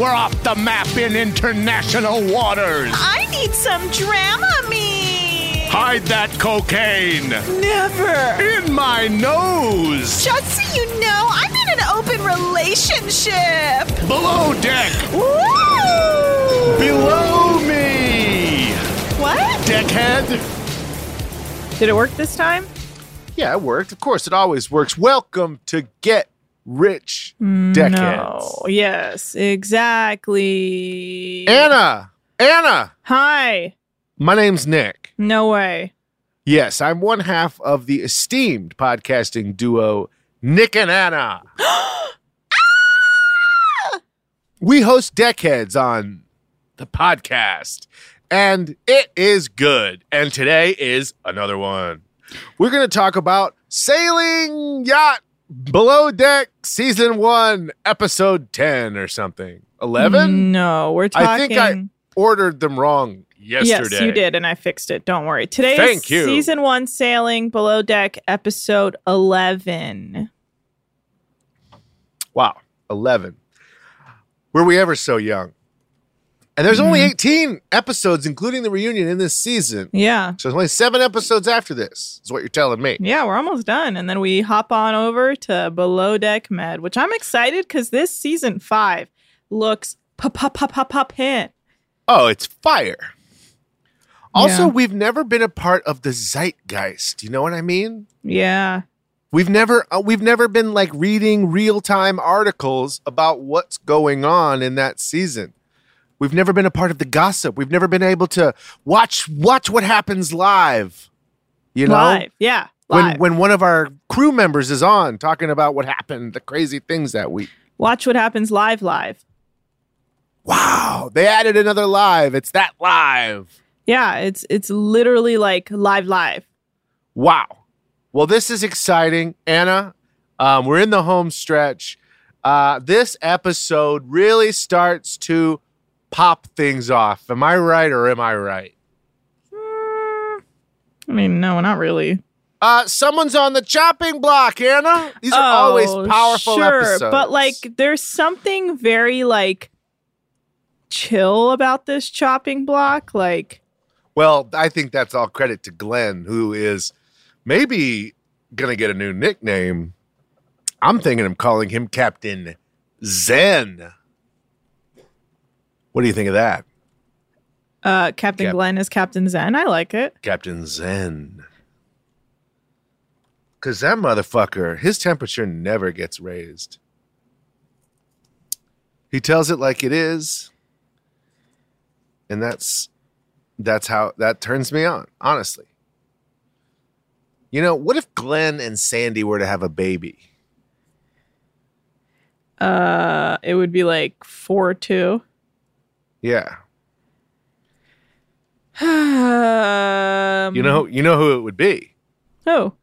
We're off the map in international waters. I need some Dramamine. Hide that cocaine Never. in my nose. Just so you know, I'm in an open relationship. Below deck, Woo! below me. What? Deckhead. Did it work this time? Yeah, it worked. Of course, it always works. Welcome to Get Rich Deckheads. No. Yes, exactly. Anna, Anna, Hi. my name's Nick. No way. Yes, I'm one half of the esteemed podcasting duo Nick and Anna. we host Deckheads on the podcast, and it is good. And today is another one. We're going to talk about Sailing Yacht Below Deck Season 1, Episode 10 or something. 11? No, we're talking. I think I ordered them wrong yesterday. Yes, you did, and I fixed it. Don't worry. Today Thank you. season one sailing below deck, episode eleven. Wow, 11. Were we ever so young? And there's only Mm-hmm. 18 episodes, including the reunion in this season. Yeah. So there's only seven episodes after this, is what you're telling me. Yeah, we're almost done. And then we hop on over to Below Deck Med, which I'm excited because this season five looks pop pop pop pop pop hit. Oh, it's fire. Also, Yeah. we've never been a part of the zeitgeist. You know what I mean? Yeah. We've never uh, we've never been like reading real-time articles about what's going on in that season. We've never been a part of the gossip. We've never been able to watch watch what happens live. You know? Live. Yeah. when when one of our crew members is on talking about what happened, the crazy things that week. Watch what happens live live. Wow, they added another live. It's that live. Yeah, it's it's literally like live live. Wow. Well, this is exciting, Anna. Um, we're in the home stretch. Uh, this episode really starts to pop things off. Am I right or am I right? Mm, I mean, no, not really. Uh, someone's on the chopping block, Anna. These are always Oh, powerful sure, episodes. But like there's something very like chill about this chopping block. Like Well, I think that's all credit to Glenn, who is maybe gonna get a new nickname. I'm thinking of calling him Captain Zen. What do you think of that, uh Captain Cap- Glenn is Captain Zen. I like it. Captain Zen? Because that motherfucker, his temperature never gets raised. He tells it like it is, and that's that's how that turns me on. Honestly, you know, what if Glenn and Sandy were to have a baby? Uh it would be like four two. Yeah, um, you know, you know who it would be. oh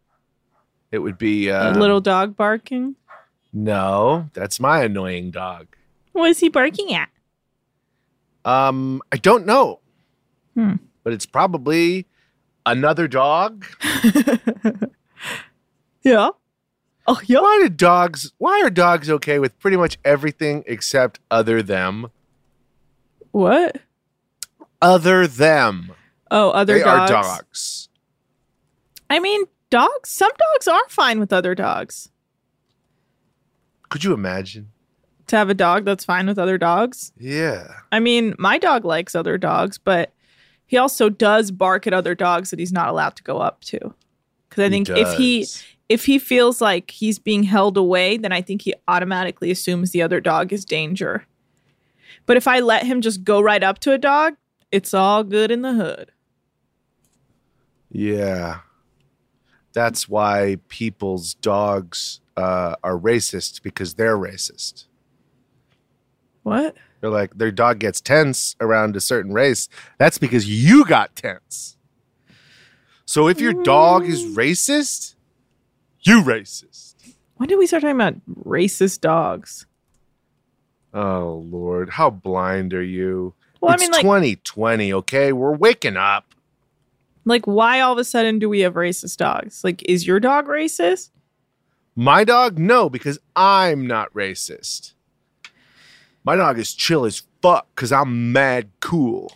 It would be a uh, little dog barking. No, that's my annoying dog. What is he barking at? Um, I don't know. Hmm. But it's probably another dog. Yeah. Oh yeah. Why do dogs why are dogs okay with pretty much everything except other them? What? Other them. Oh, other they dogs. are dogs. I mean, dogs. Some dogs are fine with other dogs. Could you imagine? To have a dog that's fine with other dogs. Yeah. I mean, my dog likes other dogs, but he also does bark at other dogs that he's not allowed to go up to. Because I He think if he if he feels like he's being held away, then I think he automatically assumes the other dog is danger. But if I let him just go right up to a dog, it's all good in the hood. Yeah. That's why people's dogs uh, are racist because they're racist. What? They're like their dog gets tense around a certain race. That's because you got tense. So if your dog is racist, you racist. When did we start talking about racist dogs? Oh Lord, how blind are you? Well, it's I mean, like, 2020, okay? We're waking up. like, why all of a sudden do we have racist dogs? Like, is your dog racist? My dog, no, because I'm not racist. My dog is chill as fuck because I'm mad cool.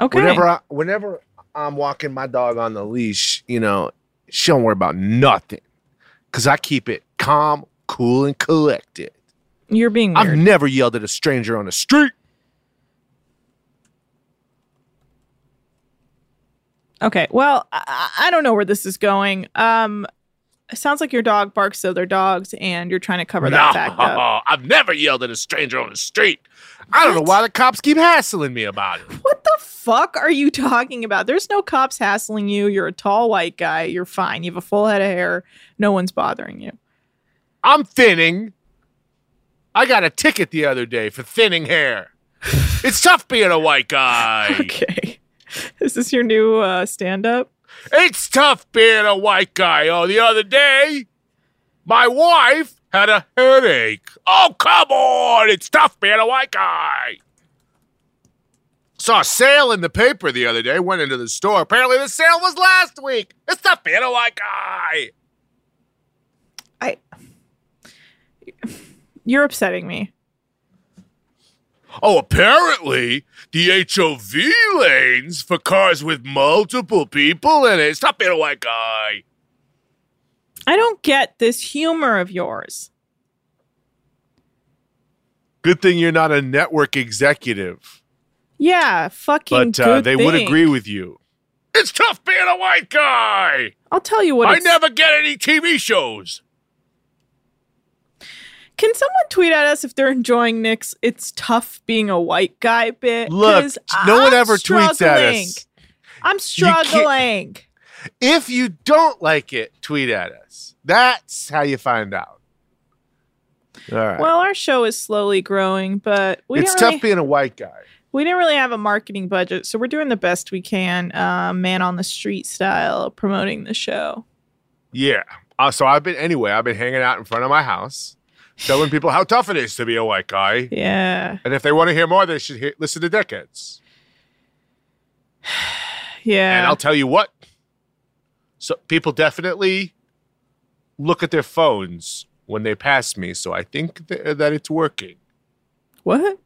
Okay. Whenever I, whenever I'm walking my dog on the leash, you know, she don't worry about nothing because I keep it calm, cool, and collected. You're being I've never yelled at a stranger on the street. Okay. Well, I, I don't know where this is going. Um, it sounds like your dog barks at other dogs, and you're trying to cover that fact up. I've never yelled at a stranger on the street. I don't know why the cops keep hassling me about it. What the fuck are you talking about? There's no cops hassling you. You're a tall white guy. You're fine. You have a full head of hair. No one's bothering you. I'm thinning. I got a ticket the other day for thinning hair. it's tough being a white guy. Okay. Is this your new uh, stand up? It's tough being a white guy. Oh, the other day, my wife had a headache. Oh, come on. It's tough being a white guy. Saw a sale in the paper the other day. Went into the store. Apparently, the sale was last week. It's tough being a white guy. I. You're upsetting me. Oh, apparently the HOV lanes for cars with multiple people in it. Stop being a white guy. I don't get this humor of yours. Good thing you're not a network executive, Yeah, fucking. but uh, good they would agree with you. It's tough being a white guy. I'll tell you what. I it's- never get any TV shows. Can someone tweet at us if they're enjoying Nick's "It's tough being a white guy" bit? Look, no one I'm ever tweets at us. I'm struggling. If you don't like it, tweet at us. That's how you find out. All right. Well, our show is slowly growing, but we it's tough really, being a white guy. we didn't really have a marketing budget, so we're doing the best we can, uh, man on the street style, promoting the show. Yeah. Uh, so I've been anyway. I've been hanging out in front of my house, telling people how tough it is to be a white guy. Yeah, And if they want to hear more, they should hear, listen to Deckheads. yeah. And I'll tell you what. So people definitely look at their phones when they pass me. So I think th- that it's working. what?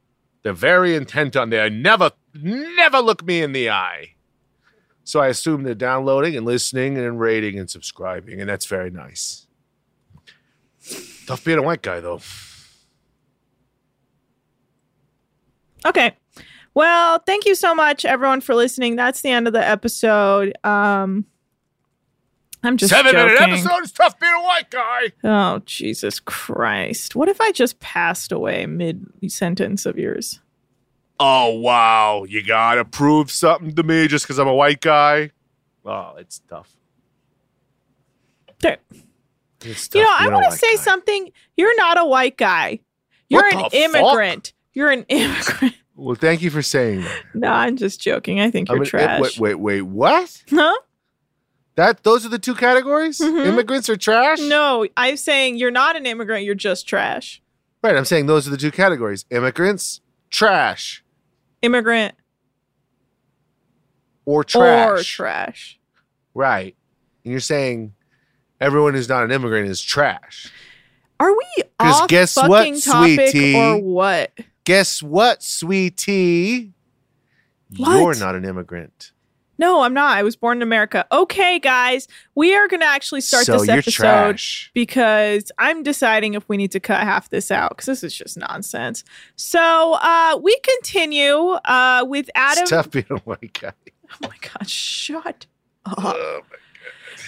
They're very intent on there. Never, never look me in the eye. So I assume they're downloading and listening and rating and subscribing, and that's very nice. Tough being a white guy, though. Okay. Well, thank you so much, everyone, for listening. That's the end of the episode. Um, I'm just Seven minute episode is tough being a white guy. Oh, Jesus Christ. What if I just passed away mid sentence of yours? Oh wow, you gotta prove something to me just because I'm a white guy. Oh, it's tough. There- It's You know, I want to say guy. something. You're not a white guy. You're What an the fuck? immigrant. You're an immigrant. Well, thank you for saying that. no, I'm just joking. I think you're mean, trash. Wait, wait, wait, what? Huh? That those are the two categories? Mhm. Immigrants are trash? No, I'm saying you're not an immigrant. You're just trash. Right, I'm saying those are the two categories. Immigrants, trash, Immigrant or trash. or trash. right. And you're saying everyone who's not an immigrant is trash. Are we off guess what, topic sweetie? or what? Guess what, sweetie? What? You're not an immigrant. No, I'm not. I was born in America. Okay, guys, we are going to actually start so this episode because I'm deciding if we need to cut half this out because this is just nonsense. So uh, we continue uh, with Adam. It's tough being a white guy. Oh my God, shut up. Oh,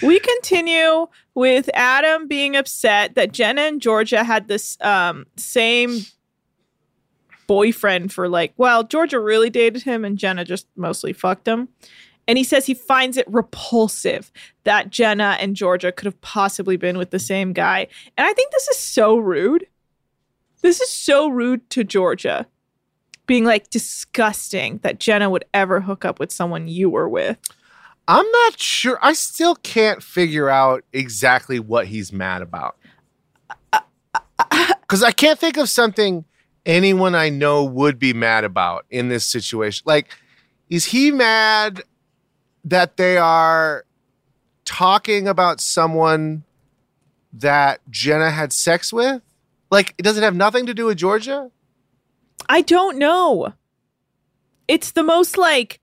we continue with Adam being upset that Jenna and Georgia had this um, same boyfriend for like, well, Georgia really dated him and Jenna just mostly fucked him. And he says he finds it repulsive that Jenna and Georgia could have possibly been with the same guy. And I think this is so rude. This is so rude to Georgia. being like disgusting that Jenna would ever hook up with someone you were with. I'm not sure. I still can't figure out exactly what he's mad about. Because I can't think of something anyone I know would be mad about in this situation. Like, is he mad that they are talking about someone that Jenna had sex with? Like, does it have nothing to do with Georgia? I don't know. It's the most like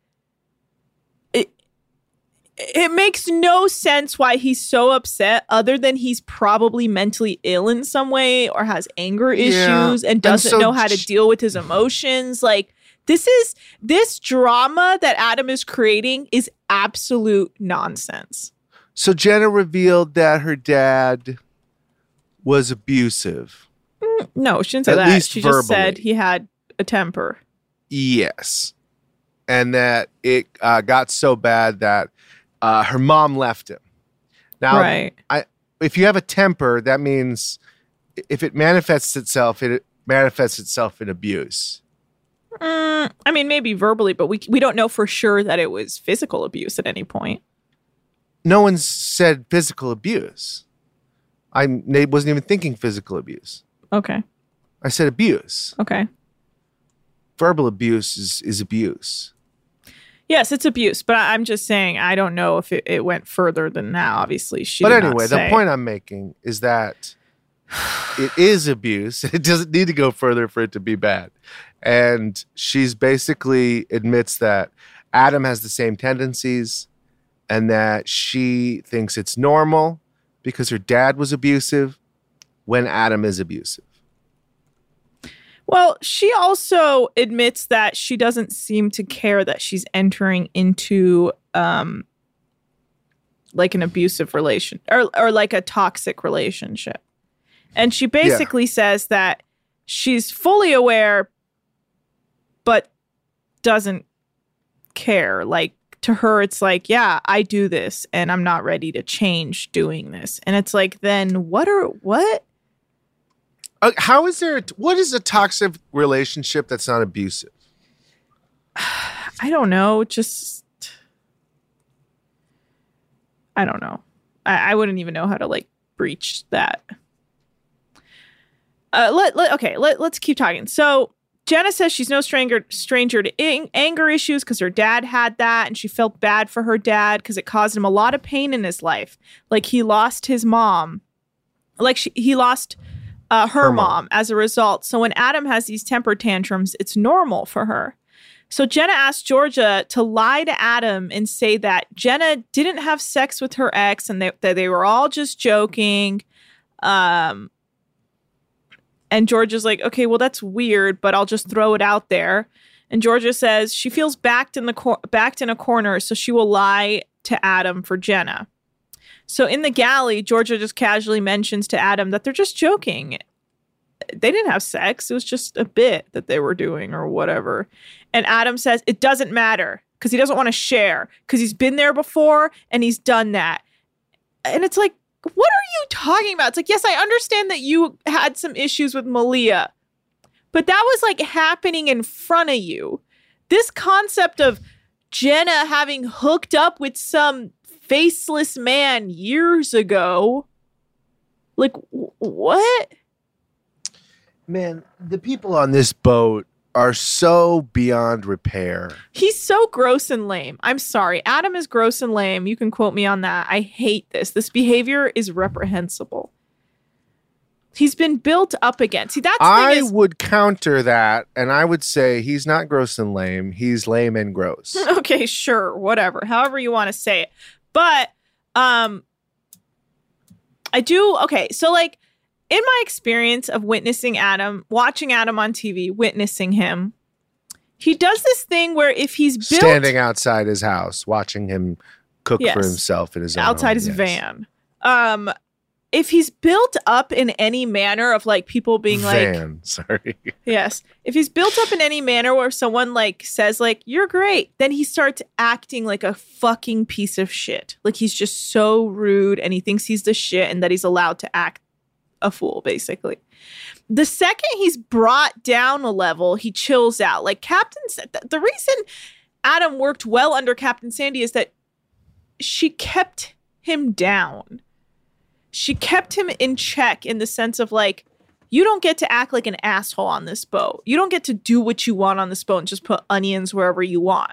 it makes no sense why he's so upset other than he's probably mentally ill in some way or has anger issues and And doesn't so know how to deal with his emotions like this is this drama that Adam is creating is absolute nonsense. So Jenna revealed that her dad was abusive. No, she didn't say At that. least She just said he had a temper. Yes. And that it uh, got so bad that uh, her mom left him. Now, right. I, if you have a temper, that means if it manifests itself, it manifests itself in abuse. Mm, I mean, maybe verbally, but we we don't know for sure that it was physical abuse at any point. No one said physical abuse. I wasn't even thinking physical abuse. Okay. I said abuse. Okay. Verbal abuse is, is abuse. Yes, it's abuse, but I'm just saying I don't know if it, it went further than that. Obviously, she. but anyway, the point I'm making is that it is abuse. It doesn't need to go further for it to be bad. And she's basically admits that Adam has the same tendencies and that she thinks it's normal because her dad was abusive when Adam is abusive. Well, she also admits that she doesn't seem to care that she's entering into um like an abusive relation or or like a toxic relationship. And she basically says that she's fully aware but doesn't care. Like to her it's like, yeah, I do this and I'm not ready to change doing this. And it's like then what are what? Uh, how is there, what is a toxic relationship that's not abusive? I don't know. Just I don't know. I, I wouldn't even know how to like breach that. Uh, let, let okay. Let let's keep talking. So Jenna says she's no stranger stranger to ang- anger issues because her dad had that, and she felt bad for her dad because it caused him a lot of pain in his life. Like he lost his mom, like she, he lost uh, her, Her mom. mom. as a result. So when Adam has these temper tantrums, it's normal for her. So Jenna asked Georgia to lie to Adam and say that Jenna didn't have sex with her ex and they, that they were all just joking. Um, and Georgia's like, okay, well that's weird, but I'll just throw it out there. And Georgia says she feels backed in the cor- backed in a corner, so she will lie to Adam for Jenna. So in the galley, Georgia just casually mentions to Adam that they're just joking. They didn't have sex. It was just a bit that they were doing or whatever. And Adam says it doesn't matter because he doesn't want to share because he's been there before and he's done that. And it's like, what are you talking about? It's like, yes, I understand that you had some issues with Malia, but that was like happening in front of you. This concept of Jenna having hooked up with some faceless man years ago. Like, w- what? Man, the people on this boat are so beyond repair. He's so gross and lame. I'm sorry. Adam is gross and lame. You can quote me on that. I hate this. This behavior is reprehensible. He's been built up against. See, that's I is, would counter that and I would say he's not gross and lame. He's lame and gross. okay, sure, whatever. However you want to say it. But um I do okay, so like in my experience of witnessing Adam, watching Adam on TV, witnessing him, he does this thing where if he's built Standing outside his house, watching him cook Yes. for himself in his own outside home, his yes. van, um if he's built up in any manner of like people being like van, sorry. Yes. If he's built up in any manner where someone like says like you're great, then he starts acting like a fucking piece of shit. Like he's just so rude and he thinks he's the shit and that he's allowed to act a fool, basically. The second he's brought down a level, he chills out. Like Captain, the reason Adam worked well under Captain Sandy is that she kept him down. She kept him in check in the sense of like, you don't get to act like an asshole on this boat. You don't get to do what you want on this boat and just put onions wherever you want.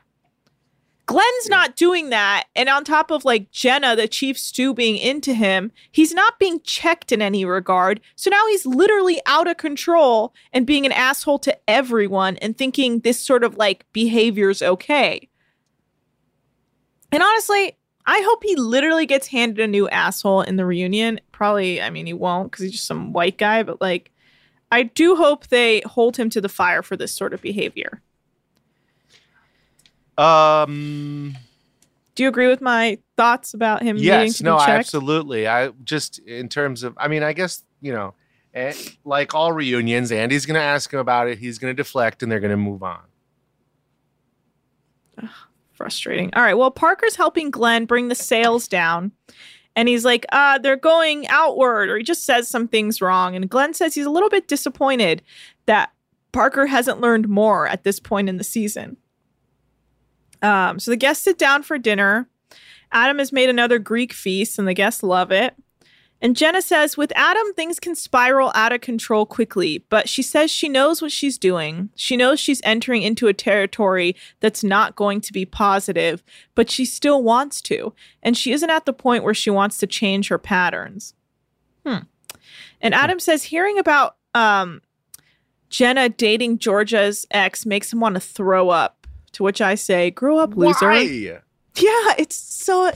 Glenn's not doing that. And on top of like Jenna, the chief stew being into him, he's not being checked in any regard. So now he's literally out of control and being an asshole to everyone and thinking this sort of like behavior's okay. And honestly, I hope he literally gets handed a new asshole in the reunion. Probably, I mean, he won't because he's just some white guy, but like, I do hope they hold him to the fire for this sort of behavior. Um. Do you agree with my thoughts about him? needing Yes. No. Absolutely. I just in terms of. I mean, I guess you know, eh, like all reunions, Andy's going to ask him about it. He's going to deflect, and they're going to move on. Frustrating. All right. Well, Parker's helping Glenn bring the sails down. And he's like, uh, they're going outward, or he just says some things wrong. And Glenn says he's a little bit disappointed that Parker hasn't learned more at this point in the season. Um, so the guests sit down for dinner. Adam has made another Greek feast, and the guests love it. And Jenna says, with Adam, things can spiral out of control quickly, but she says she knows what she's doing. She knows she's entering into a territory that's not going to be positive, but she still wants to. And she isn't at the point where she wants to change her patterns. Hmm. And Adam says, hearing about um, Jenna dating Georgia's ex makes him want to throw up. To which I say, grow up, loser. Why? Yeah, it's so.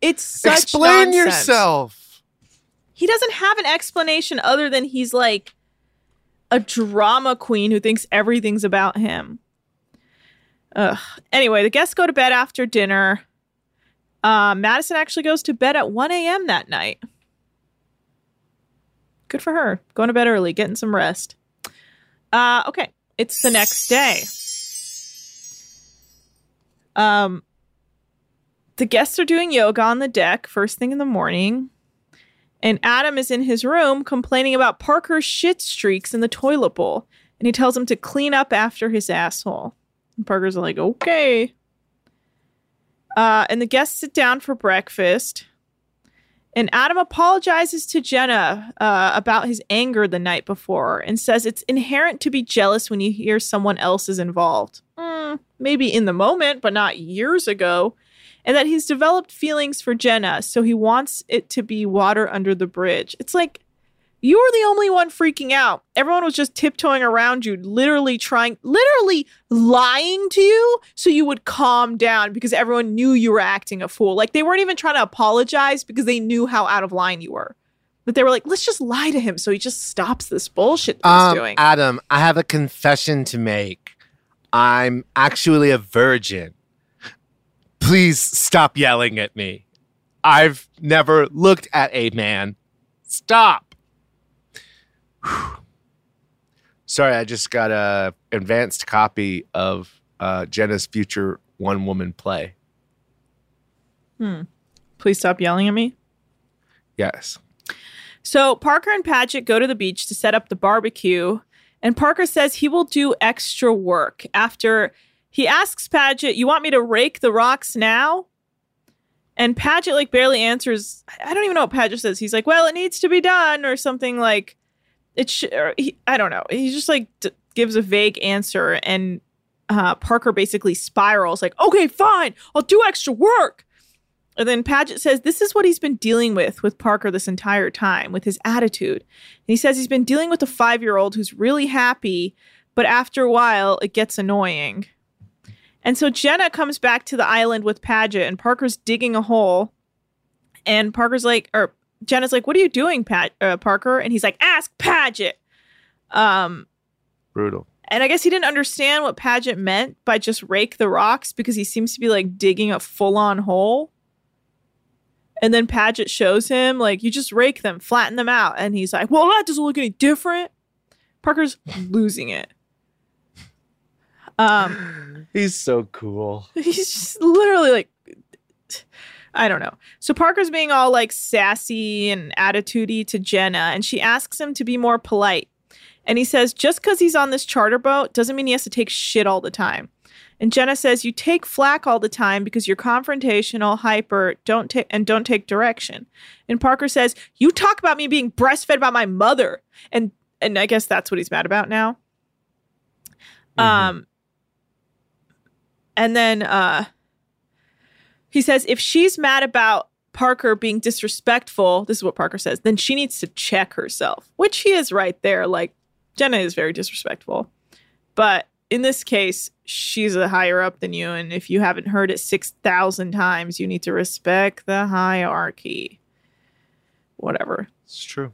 It's such Explain nonsense. yourself. He doesn't have an explanation other than he's like a drama queen who thinks everything's about him. Ugh. Anyway, the guests go to bed after dinner. Uh, Madison actually goes to bed at 1 a.m. that night. Good for her. Going to bed early, getting some rest. Uh, okay, it's the next day. Um, the guests are doing yoga on the deck first thing in the morning. And Adam is in his room complaining about Parker's shit streaks in the toilet bowl. And he tells him to clean up after his asshole. And Parker's like, okay. Uh, and the guests sit down for breakfast. And Adam apologizes to Jenna uh, about his anger the night before and says it's inherent to be jealous when you hear someone else is involved. Mm, maybe in the moment, but not years ago and that he's developed feelings for Jenna, so he wants it to be water under the bridge. It's like you were the only one freaking out. Everyone was just tiptoeing around you, literally trying, literally lying to you so you would calm down because everyone knew you were acting a fool. Like they weren't even trying to apologize because they knew how out of line you were. But they were like, let's just lie to him so he just stops this bullshit that he's Um, doing. Adam, I have a confession to make. I'm actually a virgin. Please stop yelling at me. I've never looked at a man. Stop. Whew. Sorry, I just got a advanced copy of uh, Jenna's future one woman play. Please stop yelling at me. Yes. So Parker and Paget go to the beach to set up the barbecue, and Parker says he will do extra work after he asks Paget, "You want me to rake the rocks now?" And Paget like barely answers. I don't even know what Paget says. He's like, "Well, it needs to be done," or something like it. Sh- he, I don't know. He just like d- gives a vague answer, and uh, Parker basically spirals like, "Okay, fine, I'll do extra work." And then Paget says this is what he's been dealing with with Parker this entire time with his attitude. And he says he's been dealing with a five year old who's really happy, but after a while it gets annoying. And so Jenna comes back to the island with Paget, and Parker's digging a hole. And Parker's like, or Jenna's like, "What are you doing, Pat uh, Parker?" And he's like, "Ask Paget." Um, Brutal. and I guess he didn't understand what Paget meant by just rake the rocks because he seems to be like digging a full on hole. And then Paget shows him, like, you just rake them, flatten them out. And he's like, well, that doesn't look any different. Parker's losing it. Um, He's so cool. he's just literally like, I don't know. So Parker's being all like sassy and attitudey to Jenna, and she asks him to be more polite. And he says, just because he's on this charter boat doesn't mean he has to take shit all the time. And Jenna says, you take flack all the time because you're confrontational, hyper, don't take and don't take direction. And Parker says, you talk about me being breastfed by my mother, and and I guess that's what he's mad about now. Um, and then uh, he says, if she's mad about Parker being disrespectful, this is what Parker says, then she needs to check herself, which he is right there. Like, Jenna is very disrespectful. But in this case, she's a higher up than you. And if you haven't heard it 6,000 times, you need to respect the hierarchy. Whatever. It's true.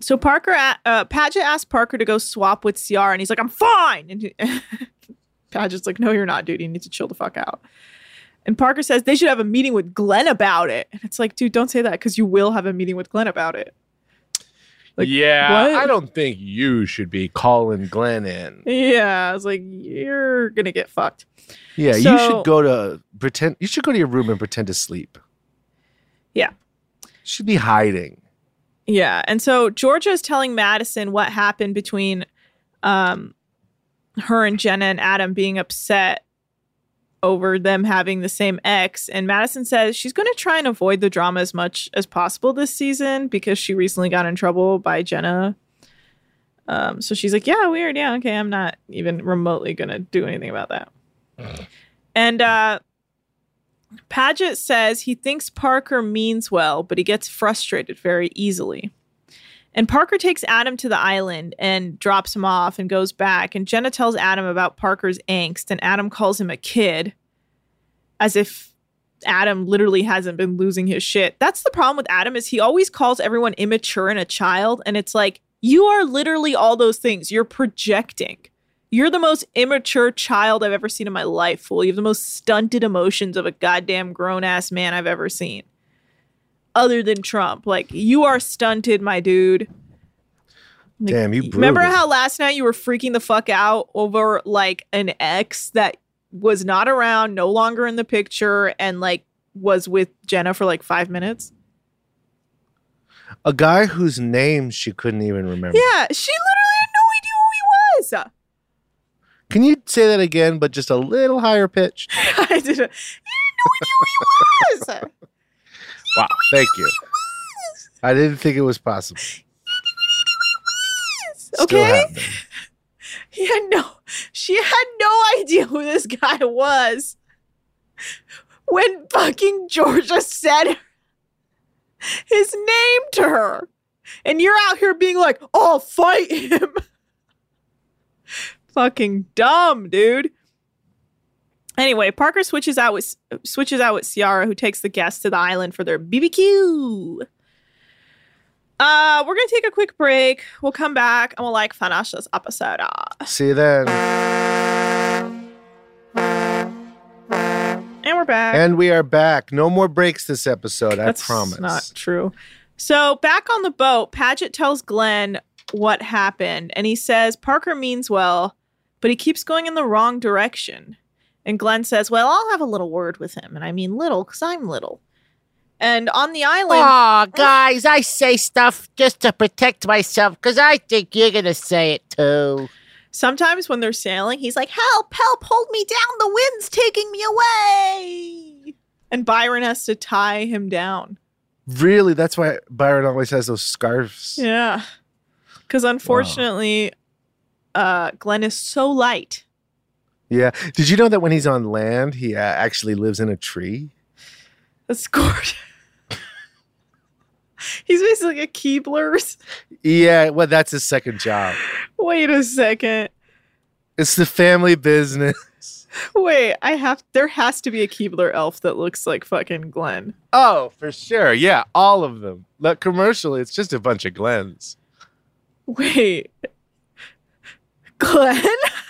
So Parker, uh, Paget asked Parker to go swap with Ciara, and he's like, "I'm fine." And he- Paget's like, "No, you're not, dude. You need to chill the fuck out." And Parker says they should have a meeting with Glenn about it. And it's like, dude, don't say that because you will have a meeting with Glenn about it. Like, yeah, what? I don't think you should be calling Glenn in. Yeah, I was like, you're gonna get fucked. Yeah, you should go to pretend. You should go to your room and pretend to sleep. Yeah. You should be hiding. Yeah. And so Georgia is telling Madison what happened between um her and Jenna and Adam being upset over them having the same ex. And Madison says she's going to try and avoid the drama as much as possible this season because she recently got in trouble by Jenna. Um, so she's like, yeah, weird. Yeah, okay. I'm not even remotely going to do anything about that. And uh, Paget says he thinks Parker means well, but he gets frustrated very easily. And Parker takes Adam to the island and drops him off and goes back. And Jenna tells Adam about Parker's angst, and Adam calls him a kid as if Adam literally hasn't been losing his shit. That's the problem with Adam is he always calls everyone immature and a child, and it's like you are literally all those things. You're projecting. You're the most immature child I've ever seen in my life, fool. You have the most stunted emotions of a goddamn grown ass man I've ever seen. Other than Trump. Like, you are stunted, my dude. Like, Damn, you Remember how last night you were freaking the fuck out over like an ex that was not around, no longer in the picture, and like was with Jenna for like five minutes? A guy whose name she couldn't even remember. Yeah, she literally had no idea who he was. Can you say that again, but just a little higher pitch? I didn't. You had no idea who he was. Wow, thank you. I didn't think it was possible. Okay. happening. He had no. She had no idea who this guy was. When fucking Georgia said his name to her, and you're out here being like, "Oh, fight him." fucking dumb, dude. Anyway, Parker switches out with switches out with Ciara, who takes the guests to the island for their BBQ. Uh, we're gonna take a quick break. We'll come back and we'll like finish this episode. off. See you then. And we're back. And we are back. No more breaks this episode, I That's promise. not true. So back on the boat, Paget tells Glenn what happened, and he says Parker means well, but he keeps going in the wrong direction. And Glenn says, "Well, I'll have a little word with him, and I mean little because I'm little." And on the island, Aw, guys, I say stuff just to protect myself because I think you're going to say it too. sometimes when they're sailing, he's like, "Help! Help! Hold me down! The wind's taking me away!" And Byron has to tie him down. Really? That's why Byron always has those scarves. Yeah. Because unfortunately, uh, Glenn is so light. Yeah. Did you know that when he's on land, he uh, actually lives in a tree? That's gorgeous. He's basically a Keebler's. Yeah. Well, that's his second job. Wait a second. It's the family business. Wait, I have. There has to be a Keebler elf that looks like fucking Glenn. Oh, for sure. Yeah. All of them. Look, commercially, it's just a bunch of Glens. Wait. Glenn?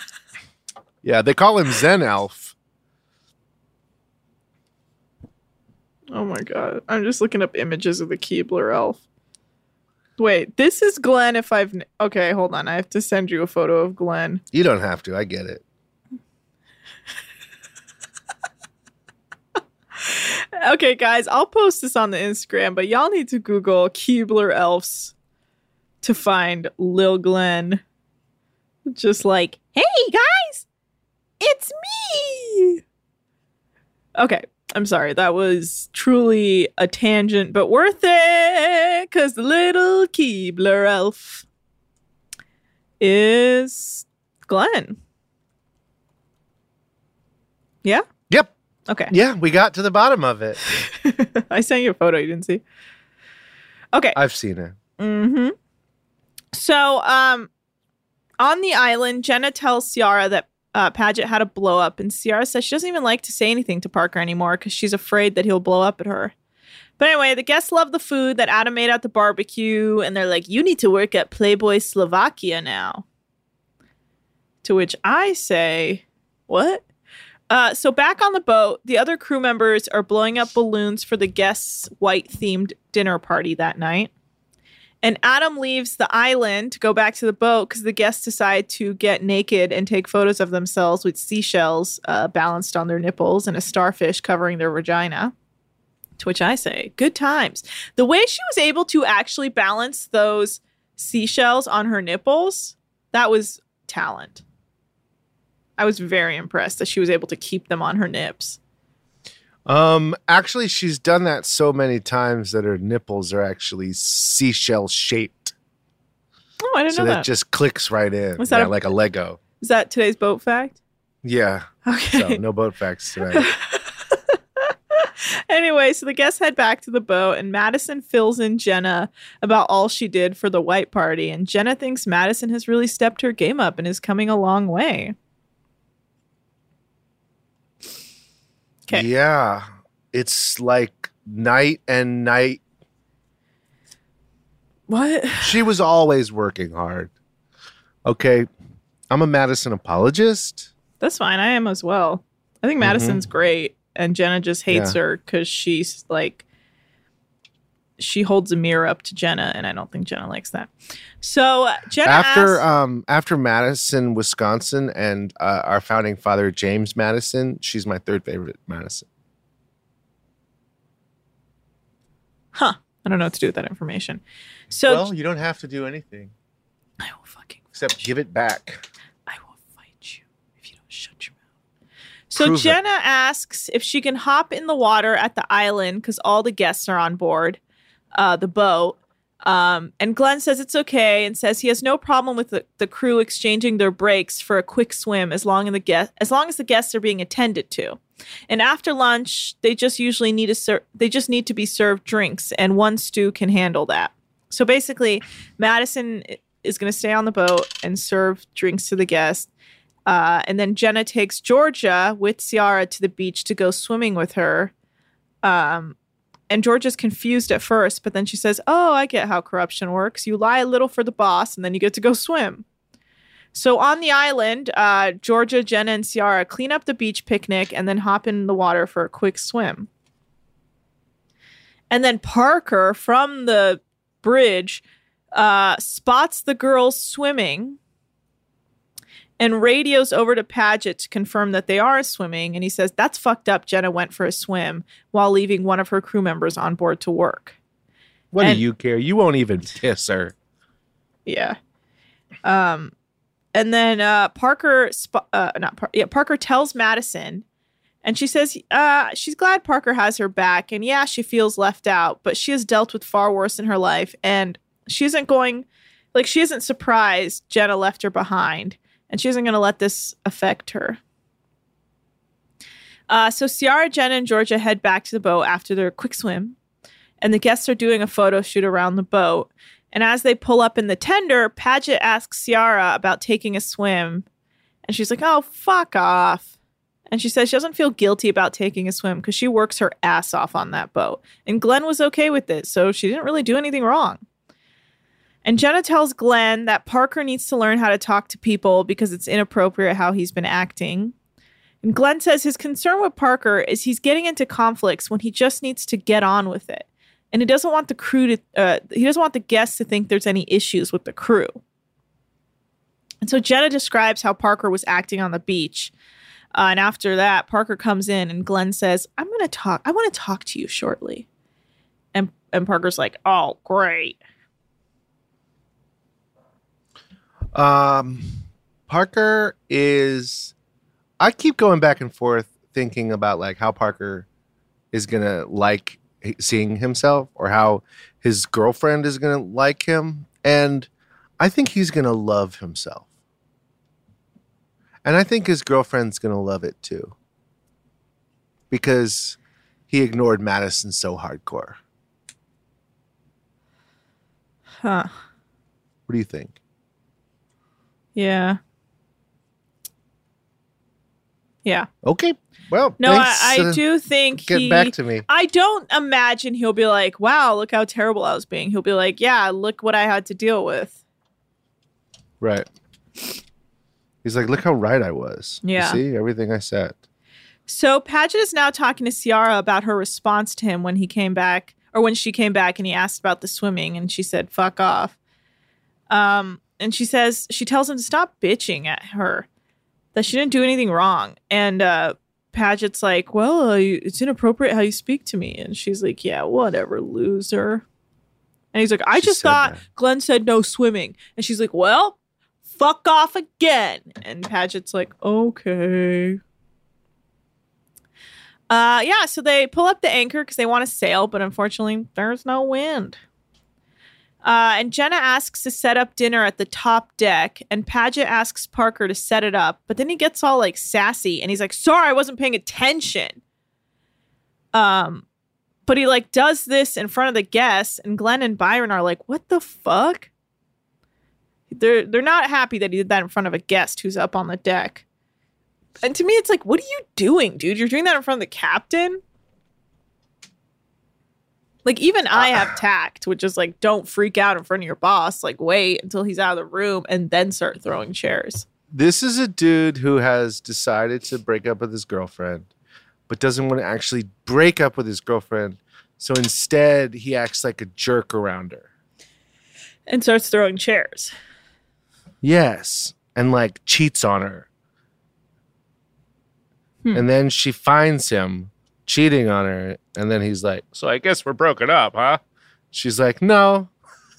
Yeah. They call him Zen Elf. Oh my god. I'm just looking up images of the Keebler elf. Wait, this is Glenn if I've. Okay, hold on. I have to send you a photo of Glenn. You don't have to. I get it. Okay, guys, I'll post this on the Instagram, but y'all need to Google Keebler elves to find Lil Glenn. Just like, hey guys, it's me. Okay, I'm sorry. That was truly a tangent, but worth it because the little Keebler elf is Glenn. Yeah? Yep. Okay. Yeah, we got to the bottom of it. I sent you a photo you didn't see. Okay. I've seen it. Mm-hmm. So, um, on the island, Jenna tells Ciara that uh, Paget had a blow up, and Ciara says she doesn't even like to say anything to Parker anymore because she's afraid that he'll blow up at her. But anyway, the guests love the food that Adam made at the barbecue, and they're like, "You need to work at Playboy Slovakia now." To which I say, "What?" Uh, so back on the boat, the other crew members are blowing up balloons for the guests' white-themed dinner party that night. And Adam leaves the island to go back to the boat because the guests decide to get naked and take photos of themselves with seashells uh, balanced on their nipples and a starfish covering their vagina. To which I say, good times. The way she was able to actually balance those seashells on her nipples, that was talent. I was very impressed that she was able to keep them on her nips. Um, actually, she's done that so many times that her nipples are actually seashell shaped. Oh, I didn't So know that So that. just clicks right in. Was that yeah, a- like a Lego. Is that today's boat fact? Yeah. Okay. So no boat facts today. anyway, so the guests head back to the boat, and Madison fills in Jenna about all she did for the white party. And Jenna thinks Madison has really stepped her game up and is coming a long way. Okay. Yeah. It's like night and night. What? She was always working hard. Okay. I'm a Madison apologist. That's fine. I am as well. I think Madison's mm-hmm. great, and Jenna just hates Yeah. her because she's like, she holds a mirror up to Jenna, and I don't think Jenna likes that. So uh, Jenna after asks- um after Madison, Wisconsin, and uh, our founding father James Madison, she's my third favorite Madison. huh? I don't know what to do with that information. So well, you don't have to do anything I will fucking except give it back. I will fight you if you don't shut your mouth. So Prove it. Jenna asks if she can hop in the water at the island because all the guests are on board uh, the boat. Um, and Glenn says it's okay and says he has no problem with the, the crew exchanging their breaks for a quick swim as long as the guest as long as the guests are being attended to. And after lunch, they just usually need to ser- they just need to be served drinks, and one stew can handle that. So basically, Madison is going to stay on the boat and serve drinks to the guests. Uh, and then Jenna takes Georgia with Ciara to the beach to go swimming with her. Um, and Georgia's confused at first, but then she says, Oh, I get how corruption works. You lie a little for the boss, and then you get to go swim. So on the island, uh, Georgia, Jenna, and Ciara clean up the beach picnic and then hop in the water for a quick swim. And then Parker from the bridge uh, spots the girls swimming and radios over to Paget to confirm that they are swimming. And he says, That's fucked up. Jenna went for a swim while leaving one of her crew members on board to work. What And- do you care? You won't even kiss her. Yeah. Um, and then uh, Parker, sp- uh, not Par- yeah, Parker tells Madison, and she says uh, she's glad Parker has her back, and yeah, she feels left out, but she has dealt with far worse in her life, and she isn't going, like, she isn't surprised Jenna left her behind, and she isn't going to let this affect her. Uh, so Ciara, Jenna, and Georgia head back to the boat after their quick swim, and the guests are doing a photo shoot around the boat. And as they pull up in the tender, Paget asks Ciara about taking a swim. And she's like, oh, fuck off. And she says she doesn't feel guilty about taking a swim because she works her ass off on that boat. And Glenn was okay with it, so she didn't really do anything wrong. And Jenna tells Glenn that Parker needs to learn how to talk to people because it's inappropriate how he's been acting. And Glenn says his concern with Parker is he's getting into conflicts when he just needs to get on with it and he doesn't want the crew to uh, he doesn't want the guests to think there's any issues with the crew and so jenna describes how parker was acting on the beach Uh, and after that, Parker comes in and Glenn says, I'm going to talk. I want to talk to you shortly. And, and Parker's like, oh, great. Um, Parker is. I keep going back and forth thinking about like how Parker is gonna like seeing himself or how his girlfriend is gonna like him, and I think he's gonna love himself, and I think his girlfriend's gonna love it too, because he ignored Madison so hardcore. Huh. What do you think? Yeah. Yeah. Okay, well, No, thanks, I, I uh, do think Get he. back to me. I don't imagine he'll be like, wow, look how terrible I was being. He'll be like, yeah, look what I had to deal with. Right. He's like, look how right I was. You Yeah. see everything I said. So Paget is now talking to Ciara about her response to him when he came back, or when she came back and he asked about the swimming, and she said, fuck off. Um, and she says, she tells him to stop bitching at her, that she didn't do anything wrong. And uh, Paget's like, well, uh, it's inappropriate how you speak to me. And she's like, yeah, whatever, loser. And he's like, I She just thought that. Glenn said no swimming. And she's like, well, fuck off again. And Paget's like, okay. Uh, yeah, so they pull up the anchor because they want to sail, but unfortunately, there's no wind. Uh, and Jenna asks to set up dinner at the top deck, and Paget asks Parker to set it up, but then he gets all like sassy and he's like, "Sorry, I wasn't paying attention." Um, but he like does this in front of the guests, and Glenn and Byron are like, "What the fuck?" They're they're not happy that he did that in front of a guest who's up on the deck. And to me, it's like, what are you doing, dude? You're doing that in front of the captain? Like, even I have tact, which is like, don't freak out in front of your boss. Like, wait until he's out of the room and then start throwing chairs. This is a dude who has decided to break up with his girlfriend, but doesn't want to actually break up with his girlfriend. So instead, he acts like a jerk around her. And starts throwing chairs. Yes. And like cheats on her. Hmm. And then she finds him cheating on her. And then he's like, So I guess we're broken up, huh? She's like, No.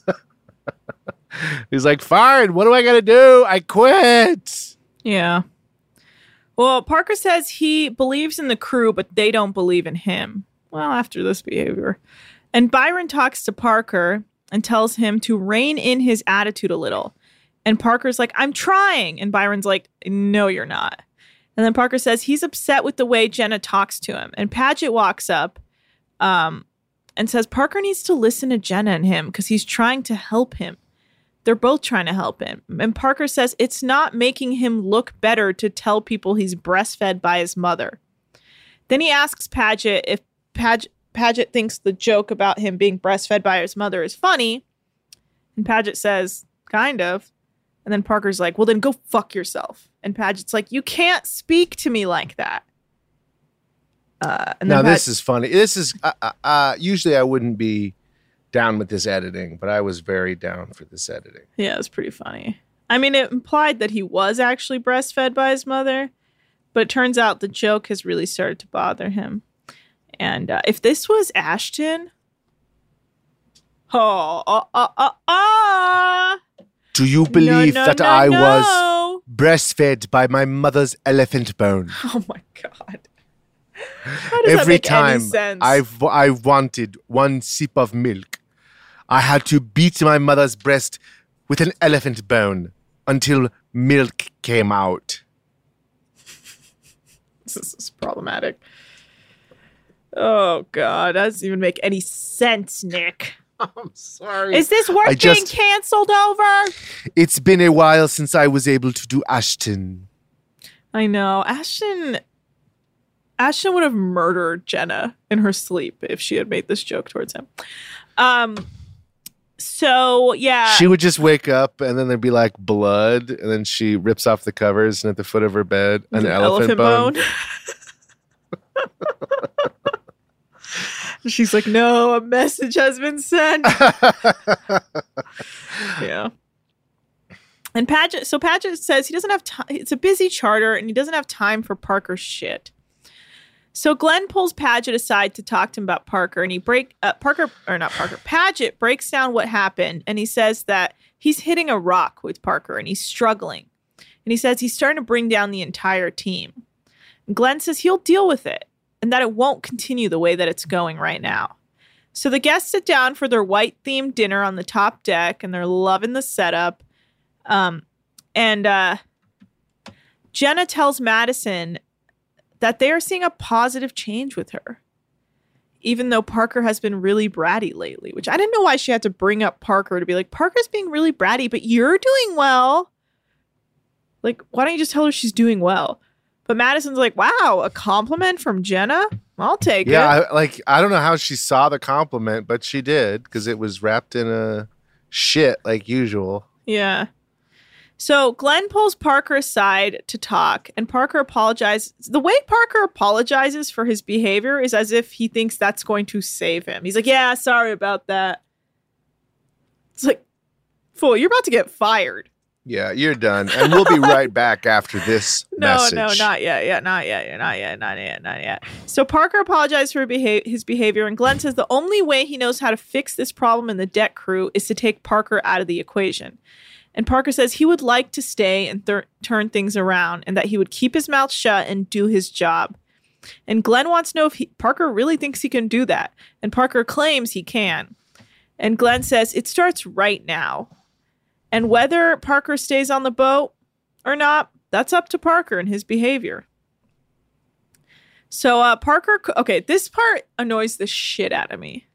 he's like, Fine. What do I got to do? I quit. Yeah. Well, Parker says he believes in the crew, but they don't believe in him. Well, after this behavior. And Byron talks to Parker and tells him to rein in his attitude a little. And Parker's like, I'm trying. And Byron's like, No, you're not. And then Parker says he's upset with the way Jenna talks to him. And Paget walks up um, and says Parker needs to listen to Jenna and him because he's trying to help him. They're both trying to help him. And Parker says it's not making him look better to tell people he's breastfed by his mother. Then he asks Paget if Paget, Paget thinks the joke about him being breastfed by his mother is funny. And Paget says, kind of. And then Parker's like, well, then go fuck yourself. And Paget's like, you can't speak to me like that. Uh, and now this is funny. This is uh, uh, uh, usually I wouldn't be down with this editing, but I was very down for this editing. Yeah, it was pretty funny. I mean, it implied that he was actually breastfed by his mother, but it turns out the joke has really started to bother him. And uh, if this was Ashton, oh, oh, oh, oh, oh. Do you believe no, that no, I was breastfed by my mother's elephant bone? Oh my god! How does that Every make any time? I've I wanted one sip of milk, I had to beat my mother's breast with an elephant bone until milk came out. this is problematic. Oh god, that doesn't even make any sense, Nick. I'm sorry. Is this work being just- canceled over? it's been a while since I was able to do Ashton. I know. Ashton Ashton would have murdered Jenna in her sleep if she had made this joke towards him. Um so yeah. she would just wake up and then there'd be like blood, and then she rips off the covers, and at the foot of her bed, an, elephant, bone. She's like, no, a message has been sent. yeah. And Paget, so Paget says he doesn't have time. It's a busy charter, and he doesn't have time for Parker's shit. So Glenn pulls Paget aside to talk to him about Parker, and he break uh, Parker or not Parker. Paget breaks down what happened, and he says that he's hitting a rock with Parker, and he's struggling. And he says he's starting to bring down the entire team. And Glenn says he'll deal with it, and that it won't continue the way that it's going right now. So the guests sit down for their white themed dinner on the top deck, and they're loving the setup. Um, and uh, Jenna tells Madison that they are seeing a positive change with her, even though Parker has been really bratty lately, which I didn't know why she had to bring up Parker to be like, Parker's being really bratty, but you're doing well. Like, why don't you just tell her she's doing well? But Madison's like, wow, a compliment from Jenna? I'll take Yeah, it. I, like I don't know how she saw the compliment, but she did because it was wrapped in a shit like usual. Yeah. So Glenn pulls Parker aside to talk, and Parker apologizes. The way Parker apologizes for his behavior is as if he thinks that's going to save him. He's like, Yeah, sorry about that. It's like, fool, you're about to get fired. Yeah, you're done, and we'll be right back after this No, message. no, not yet. Yeah, not yet. Yeah, not yet. Not yet. Not yet. So Parker apologized for beha- his behavior, and Glenn says the only way he knows how to fix this problem in the deck crew is to take Parker out of the equation. And Parker says he would like to stay and thir- turn things around, and that he would keep his mouth shut and do his job. And Glenn wants to know if he- Parker really thinks he can do that, and Parker claims he can. And Glenn says it starts right now. And whether Parker stays on the boat or not, that's up to Parker and his behavior. So uh Parker okay, this part annoys the shit out of me.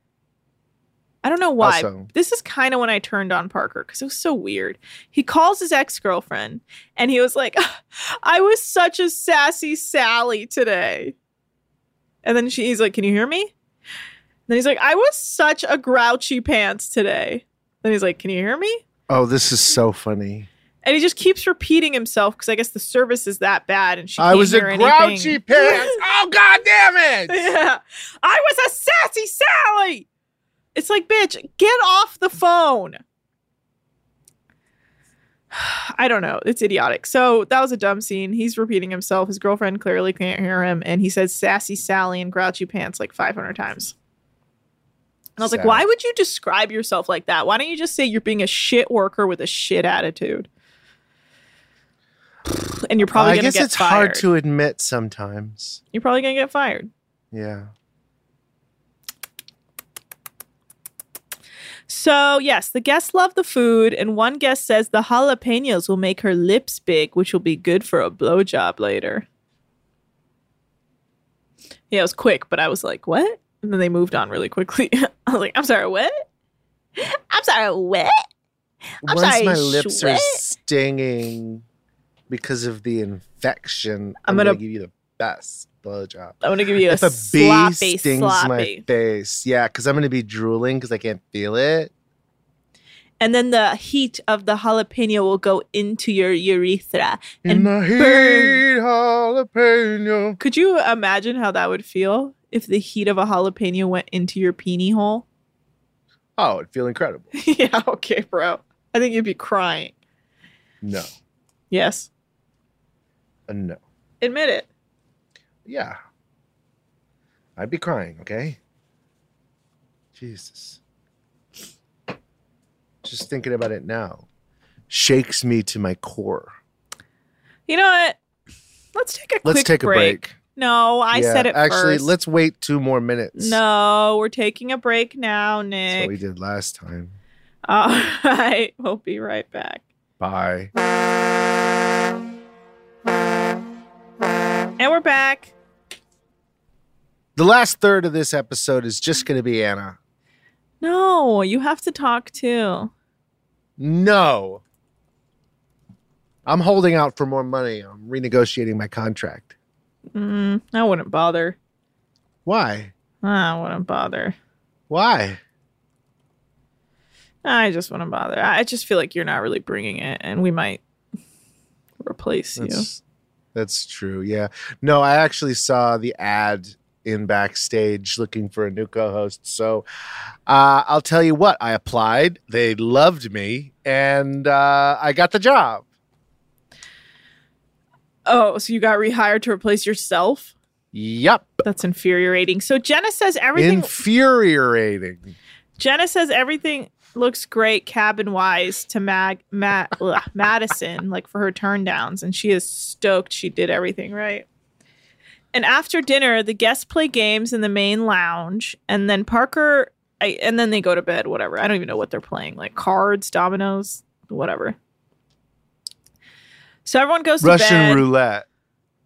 I don't know why. Also- This is kind of when I turned on Parker because it was so weird. He calls his ex girlfriend and he was like, I was such a sassy Sally today. And then she, he's like, Can you hear me? then he's like, I was such a grouchy pants today. Then he's like, Can you hear me? Oh, this is so funny. And he just keeps repeating himself because I guess the service is that bad and she I was a grouchy anything. pants. oh god damn it! yeah. I was a sassy Sally. It's like, bitch, get off the phone. I don't know. It's idiotic. So that was a dumb scene. He's repeating himself. His girlfriend clearly can't hear him. And he says sassy Sally and grouchy pants like 500 times. And I was like, why would you describe yourself like that? Why don't you just say you're being a shit worker with a shit attitude? And you're probably I going to guess it's fired. hard to admit sometimes. You're probably going to get fired. Yeah. So, yes, the guests love the food, and one guest says the jalapenos will make her lips big, which will be good for a blowjob later. Yeah, it was quick, but I was like, what? And then they moved on really quickly. I was like, I'm sorry, what? I'm sorry, what? I'm Once sorry, my lips Schwet. are stinging because of the infection, I'm I'm, gonna- gonna, give you the best blowjob. I'm to give you a, If a bee sloppy, stings sloppy. my face, yeah, because I'm gonna be drooling because I can't feel it. And then the heat of the jalapeno will go into your urethra. In And the heat, burn. jalapeno. Could you imagine how that would feel if the heat of a jalapeno went into your peenie hole? Oh, it'd feel incredible. yeah, okay, bro. I think you'd be crying. No, Yes. uh, no, Admit it. yeah, I'd be crying. Okay, Jesus. Just thinking about it now shakes me to my core. You know what? Let's take a Let's quick take a break. No, I Yeah, said it Actually, first. let's wait two more minutes. No, we're taking a break now, That's what we did last time. All right. We'll be right back. Bye. And we're back. The last third of this episode is just going to be Anna. No, you have to talk too. No. I'm holding out for more money. I'm renegotiating my contract. Mm, I wouldn't bother. Why? I wouldn't bother. Why? I just wouldn't bother. I just feel like you're not really bringing it, and we might replace you. That's, that's true. Yeah. No, I actually saw the ad in backstage looking for a new co-host. So uh, I'll tell you what, I applied. They loved me, and uh, I got the job. Oh, so you got rehired to replace yourself? Yep, That's infuriating. So Jenna says everything. infuriating. Jenna says everything looks great cabin wise to Mag Ma- Madison, like for her turn downs, and she is stoked she did everything right. And after dinner, the guests play games in the main lounge, and then Parker, I, and then they go to bed. Whatever, I don't even know what they're playing, like cards, dominoes, whatever. So everyone goes to Russian roulette.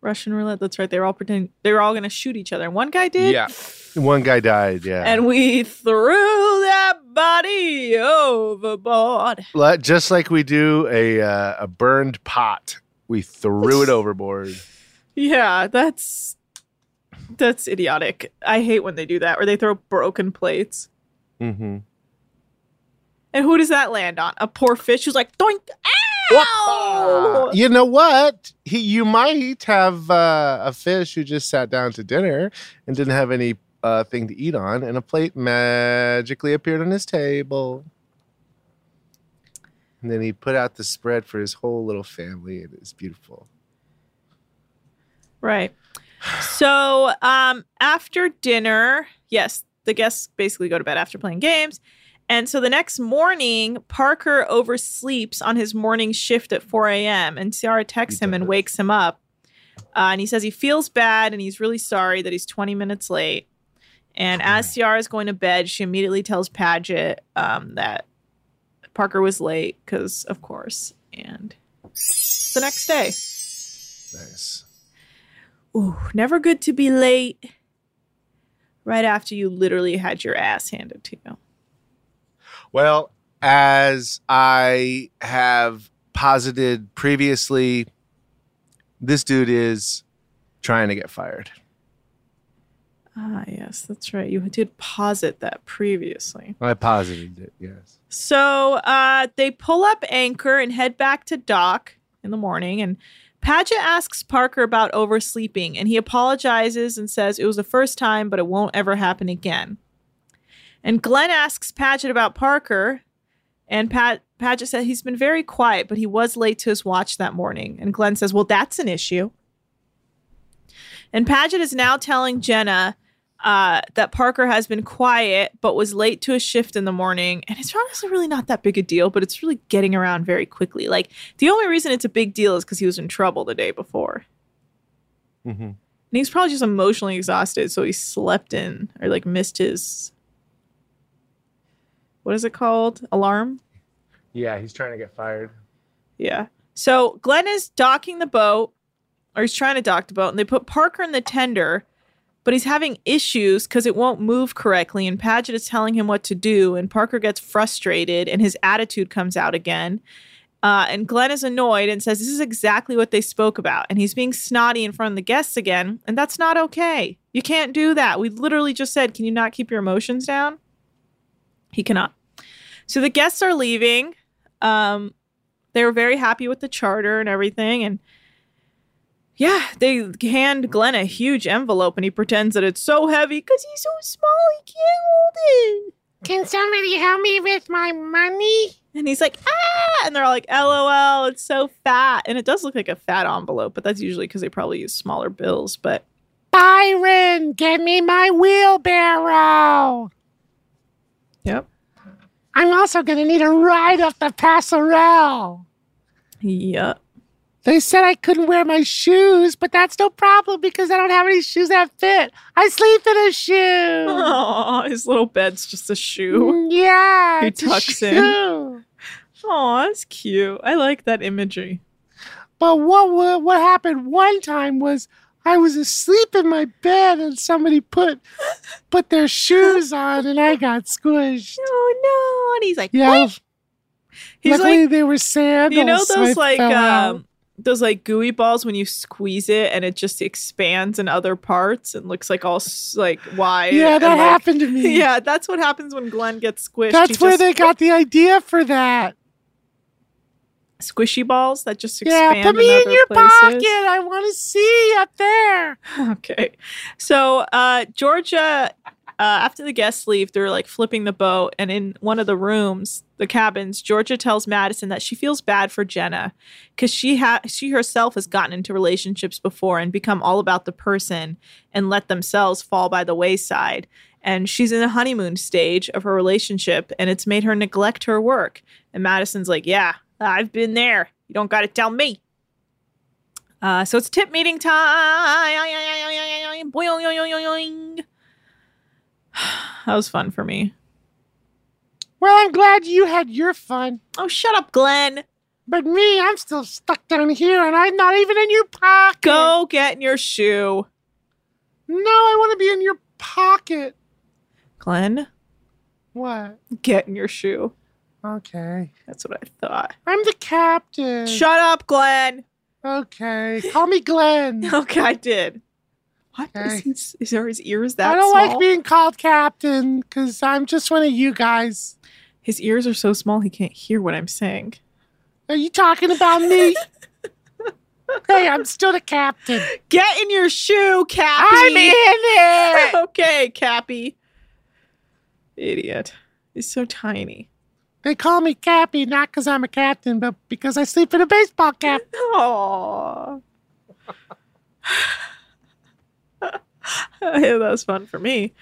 Russian roulette. That's right. They were all pretending they were all going to shoot each other. And one guy did. Yeah, one guy died. Yeah, And we threw that body overboard. Let- just like we do a uh, a burned pot, we threw it overboard. Yeah, that's that's idiotic. I hate when they do that, or they throw broken plates. Mm-hmm. And who does that land on? A poor fish who's like, doink, You know what? He, you might have uh, a fish who just sat down to dinner and didn't have any uh, thing to eat on, and a plate magically appeared on his table. And then he put out the spread for his whole little family, and it was beautiful. Right. So um, after dinner, yes, the guests basically go to bed after playing games. And so the next morning, Parker oversleeps on his morning shift at 4 a.m. And Ciara texts him and wakes him up. Uh, and he says he feels bad and he's really sorry that he's 20 minutes late. And as Ciara is going to bed, she immediately tells Paget um, that Parker was late because, of course. And it's the next day. Nice. Ooh, never good to be late. Right after you literally had your ass handed to you. Well, as I have posited previously, this dude is trying to get fired. Ah, yes, that's right. You did posit that previously. I posited it, yes. So uh, they pull up anchor and head back to dock in the morning. And Paget asks Parker about oversleeping, and he apologizes and says it was the first time, but it won't ever happen again. And Glenn asks Paget about Parker, and Pat Paget said he's been very quiet, but he was late to his watch that morning. And Glenn says, "Well, that's an issue." And Paget is now telling Jenna uh, that Parker has been quiet but was late to a shift in the morning. And it's honestly really not that big a deal, but it's really getting around very quickly. Like, the only reason it's a big deal is because he was in trouble the day before. Mm-hmm. And he's probably just emotionally exhausted, so he slept in or like missed his. What is it called? Alarm? Yeah, he's trying to get fired. Yeah. So Glenn is docking the boat, or he's trying to dock the boat, and they put Parker in the tender, but he's having issues because it won't move correctly. And Paget is telling him what to do, and Parker gets frustrated, and his attitude comes out again. Uh, and Glenn is annoyed and says, This is exactly what they spoke about. And he's being snotty in front of the guests again. And that's not okay. You can't do that. We literally just said, Can you not keep your emotions down? He cannot. So the guests are leaving. Um, they were very happy with the charter and everything. And yeah, they hand Glenn a huge envelope and he pretends that it's so heavy because he's so small he can't hold it. Can somebody help me with my money? And he's like, ah, and they're all like, LOL, it's so fat. And it does look like a fat envelope, but that's usually because they probably use smaller bills. But Byron, get me my wheelbarrow. yep. I'm also going to need a ride up the passerelle. Yep. They said I couldn't wear my shoes, but that's no problem because I don't have any shoes that fit. I sleep in a shoe. Oh, his little bed's just a shoe. Mm, yeah. He tucks in. Oh, that's cute. I like that imagery. But what, what what happened one time was I was asleep in my bed and somebody put put their shoes on and I got squished. Oh no. And he's like, Yeah. "What?" He's Luckily like, they were sandals. you know those I like um those like gooey balls when you squeeze it and it just expands in other parts and looks like all s- like wide. Yeah, that like- happened to me. Yeah, that's what happens when Glenn gets squished. That's He where just- they got the idea for that. Squishy balls that just expand. Yeah, put me in other your places. pocket. I want to see up there. Okay. So uh Georgia uh, after the guests leave, they're like flipping the boat, and in one of the rooms, the cabins, Georgia tells Madison that she feels bad for Jenna because she ha- she herself has gotten into relationships before and become all about the person and let themselves fall by the wayside. And she's in the honeymoon stage of her relationship, and it's made her neglect her work. And Madison's like, "Yeah, I've been there. You don't got to tell me." Uh, so it's tip meeting time. Boing. That was fun for me. Well, I'm glad you had your fun. Oh, shut up, Glenn. But me, I'm still stuck down here and I'm not even in your pocket. Go get in your shoe. No, I want to be in your pocket. Glenn, What? get in your shoe. Okay. That's what I thought. I'm the captain. Shut up, Glenn. Okay. Call me Glenn. Okay, I did. What? Okay. Is, his, is are his ears that I don't small? like being called captain because I'm just one of you guys. His ears are so small he can't hear what I'm saying. Are you talking about me? hey, I'm still the captain. Get in your shoe, Cappy. I'm in it. okay, Cappy. Idiot. He's so tiny. They call me Cappy not because I'm a captain, but because I sleep in a baseball cap. Aww. that was fun for me.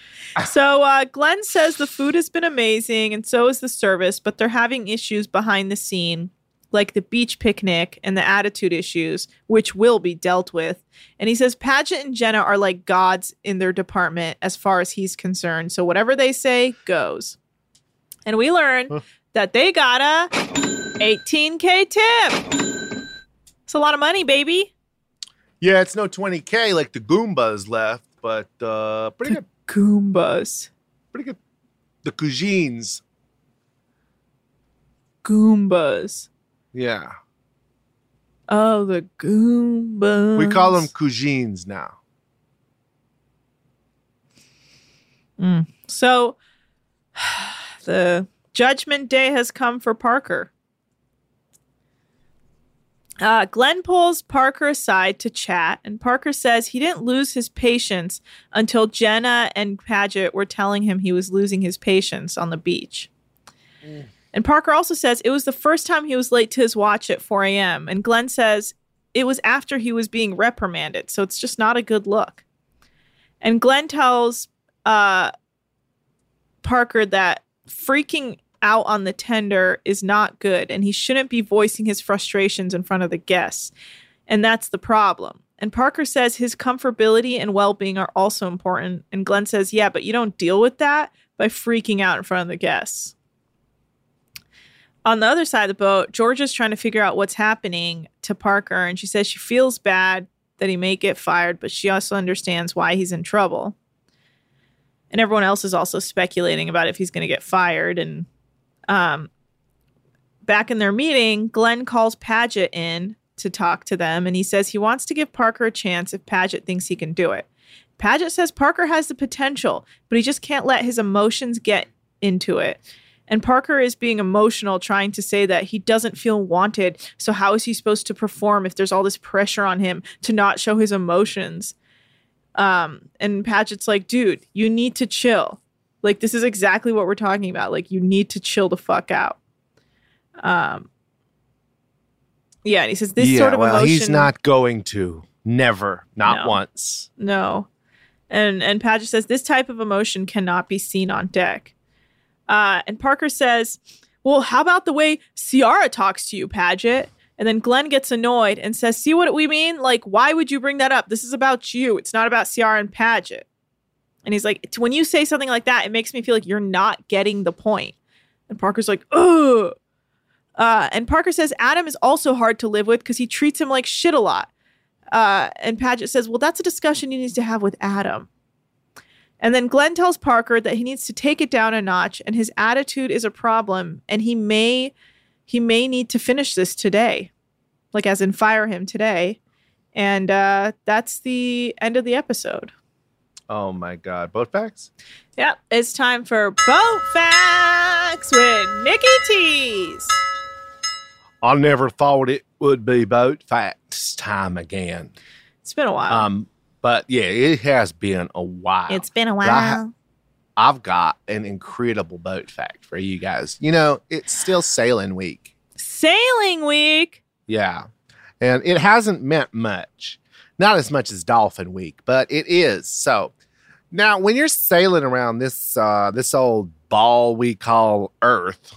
So uh, Glenn says the food has been amazing and so is the service, but they're having issues behind the scene, like the beach picnic and the attitude issues, which will be dealt with. And he says Paget and Jenna are like gods in their department as far as he's concerned. So whatever they say goes. And we learn. That they got a 18k tip. It's a lot of money, baby. Yeah, it's no 20K like the Goombas left, but uh, pretty good. Goombas. Pretty good. The Cousines. Goombas. Yeah. Oh, the Goombas. We call them Cousines now. So, the judgment day has come for Parker. Uh, Glenn pulls Parker aside to chat, and Parker says he didn't lose his patience until Jenna and Paget were telling him he was losing his patience on the beach. And Parker also says it was the first time he was late to his watch at 4 a.m. And Glenn says it was after he was being reprimanded, so it's just not a good look. And Glenn tells uh, Parker that freaking out on the tender is not good and he shouldn't be voicing his frustrations in front of the guests. And that's the problem. And Parker says his comfortability and well being are also important. And Glenn says, yeah, but you don't deal with that by freaking out in front of the guests. On the other side of the boat, Georgia's trying to figure out what's happening to Parker. And she says she feels bad that he may get fired, but she also understands why he's in trouble and everyone else is also speculating about if he's going to get fired and um back in their meeting glenn calls paget in to talk to them and he says he wants to give parker a chance if paget thinks he can do it. Paget says parker has the potential but he just can't let his emotions get into it. And parker is being emotional trying to say that he doesn't feel wanted. So how is he supposed to perform if there's all this pressure on him to not show his emotions? Um, and Paget's like, dude, you need to chill. Like, this is exactly what we're talking about. Like, you need to chill the fuck out. Um, yeah, and he says this yeah, sort of well, emotion. he's not going to. Never. Not No. once. No. And and Paget says this type of emotion cannot be seen on deck. Uh, and Parker says, "Well, how about the way Ciara talks to you, Paget?" And then Glenn gets annoyed and says, "See what we mean? Like, why would you bring that up? This is about you. It's not about Ciara and Paget." And he's like, "When you say something like that, it makes me feel like you're not getting the point." And Parker's like, "Ugh." Uh, and Parker says Adam is also hard to live with because he treats him like shit a lot. Uh, and Paget says, Well, that's a discussion he needs to have with Adam. And then Glenn tells Parker that he needs to take it down a notch and his attitude is a problem and he may he may need to finish this today. Like as in fire him today. And uh, that's the end of the episode. Oh my God. Boat facts? Yep, it's time for Boat Facts with Nikki Tees. I never thought it would be boat facts time again. It's been a while. Um, but yeah, it has been a while. it's been a But I ha- while. I've got an incredible boat fact for you guys. You know, it's still sailing week. Sailing week. Yeah. And it hasn't meant much. Not as much as Dolphin Week, but it is. So now when you're sailing around this uh this old ball we call Earth,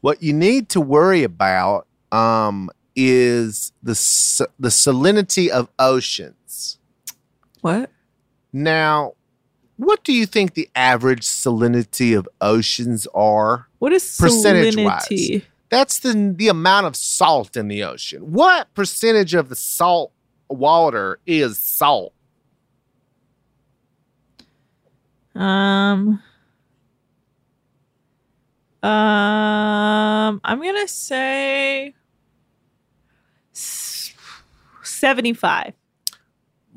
what you need to worry about um is the the salinity of oceans. What? Now, what do you think the average salinity of oceans are? What is Percentage-wise. salinity? That's the the amount of salt in the ocean. What percentage of the salt water is salt? Um. Um, I'm gonna say seventy-five.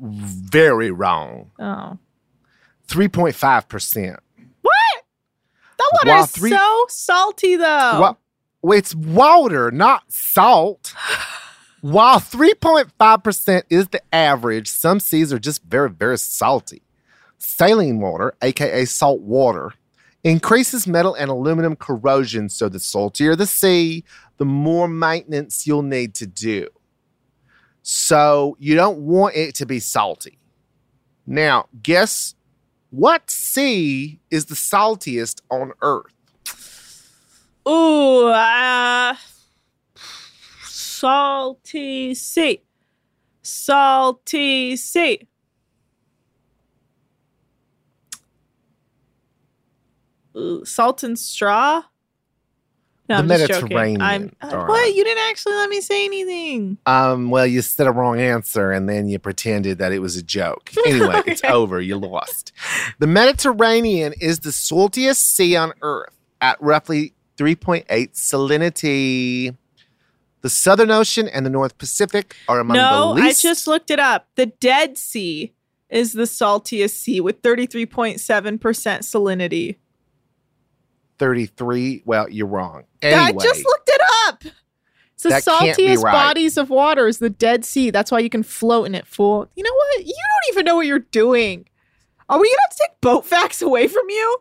Very wrong. Oh, 3.5%. what? That water Wow, is three- so salty, though. Well, well, it's water, not salt. While 3.5% is the average, some seas are just very, very salty. Saline water, aka salt water, increases metal and aluminum corrosion. So the saltier the sea, the more maintenance you'll need to do. So you don't want it to be salty. Now, guess what sea is the saltiest on Earth? Ooh, uh, salty sea, salty sea. Salt and straw. No, The I'm just joking. Mediterranean, I'm uh, what? You didn't actually let me say anything. Um, well, you said a wrong answer and then you pretended that it was a joke. Anyway, it's over. You lost. The Mediterranean is the saltiest sea on Earth at roughly 3.8 salinity. The Southern Ocean and the North Pacific are among no, the least. I just looked it up. The Dead Sea is the saltiest sea with 33.7% salinity. 33. Well, you're wrong. Anyway, I just looked it up. It's the saltiest right. bodies of water is the Dead Sea. That's why you can float in it, fool. You know what? You don't even know what you're doing. Are we gonna have to take boat facts away from you?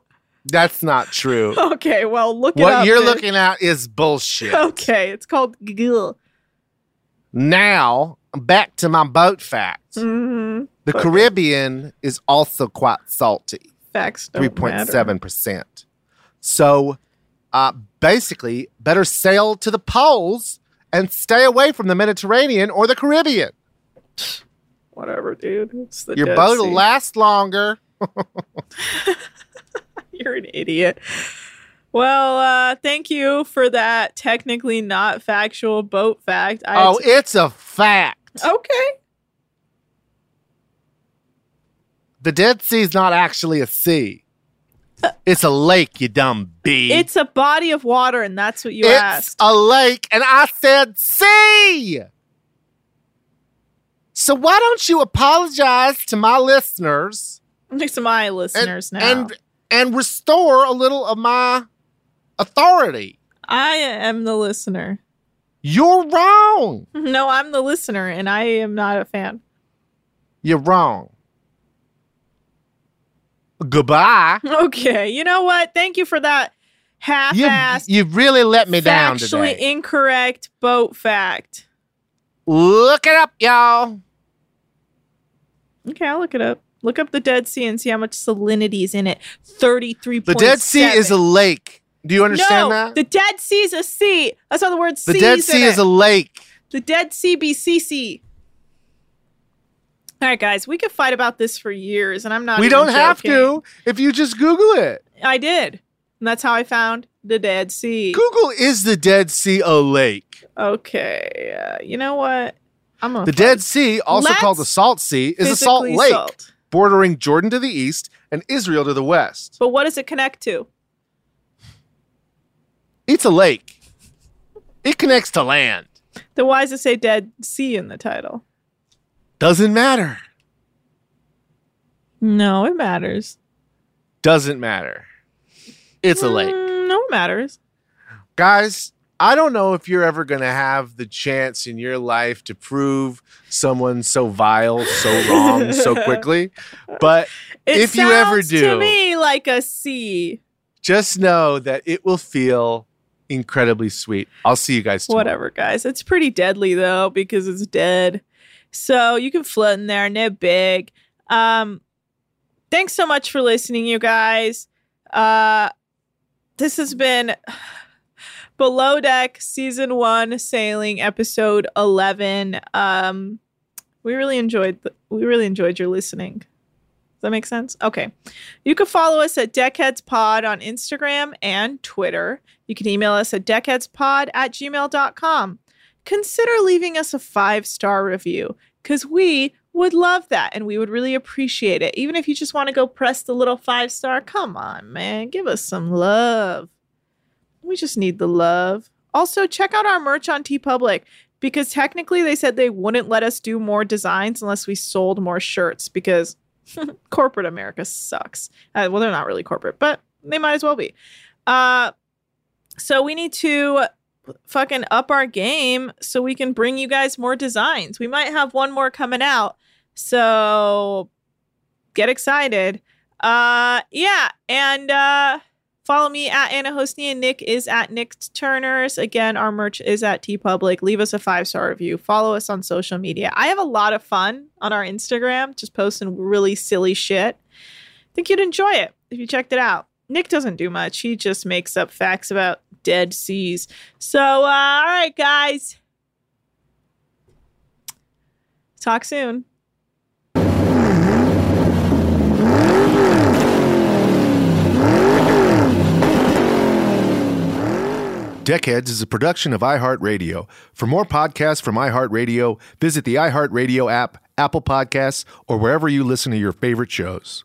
that's not true. Okay, well look it what up. you're looking at is bullshit. Okay, it's called Google. Now, back to my boat facts. hmm The Okay. Caribbean is also quite salty. Facts three point seven percent. So, uh, basically, better sail to the poles and stay away from the Mediterranean or the Caribbean. Whatever, dude. It's the Your Dead boat Sea. will last longer. You're an idiot. Well, uh, thank you for that technically not factual boat fact. I oh, it's a fact. okay. The Dead Sea is not actually a sea. It's a lake, you dumb bee. It's a body of water, and that's what you asked. it's asked. a lake, and I said sea. So why don't you apologize to my listeners? Next to my listeners now. and and restore a little of my authority. I am the listener. You're wrong. No, I'm the listener, and I am not a fan. You're wrong. Goodbye. Okay, you know what? Thank you for that You half-assed, you really let me down today. incorrect boat fact. Look it up, y'all. Okay, I'll look it up. Look up the Dead Sea and see how much salinity is in it. Thirty-three. The Dead Sea is a lake. Do you understand no, that? the Dead Sea is a sea. That's how the word The sea The Dead Sea is it. a lake. the Dead Sea BCC. All right, guys, we could fight about this for years, and I'm not. we don't have joking. to if you just Google it. I did, and that's how I found the Dead Sea. Google is the Dead Sea a lake? Okay, uh, you know what? I'm gonna The fight Dead Sea, also Let's called the Salt Sea, is a salt lake salt. bordering Jordan to the east and Israel to the west. But what does it connect to? It's a lake. It connects to land. Then why does it say Dead Sea in the title? Doesn't matter. No, it matters. Doesn't matter. It's a lake. Mm, no, it matters. Guys, I don't know if you're ever going to have the chance in your life to prove someone so vile, so wrong, so quickly. But It If you ever do. to me like a C. just know that it will feel incredibly sweet. I'll see you guys tomorrow. Whatever, guys. It's pretty deadly though because it's dead. So you can float in there, no big. Um, thanks so much for listening, you guys. Uh, this has been Below Deck Season One Sailing Episode Eleven. Um, we really enjoyed. The, we really enjoyed your listening. Does that make sense? Okay. You can follow us at Deckheads Pod on Instagram and Twitter. You can email us at deckheadspod at gmail.com. Consider leaving us a five star review because we would love that and we would really appreciate it. Even if you just want to go press the little five star, come on, man, give us some love. We just need the love. Also, check out our merch on TeePublic because technically they said they wouldn't let us do more designs unless we sold more shirts because corporate America sucks. Uh, well, they're not really corporate, but they might as well be. Uh, so we need to fucking up our game so we can bring you guys more designs. We might have one more coming out. So get excited. Uh yeah, and uh follow me at Anna Hosni and Nick is at Nick Turners. Again, our merch is at TeePublic. Leave us a five-star review. Follow us on social media. I have a lot of fun on our Instagram, just posting really silly shit. I think you'd enjoy it if you checked it out. Nick doesn't do much. He just makes up facts about dead seas. So, uh, all right, guys. Talk soon. Deckheads is a production of iHeartRadio. For more podcasts from iHeartRadio, visit the iHeartRadio app, Apple Podcasts, or wherever you listen to your favorite shows.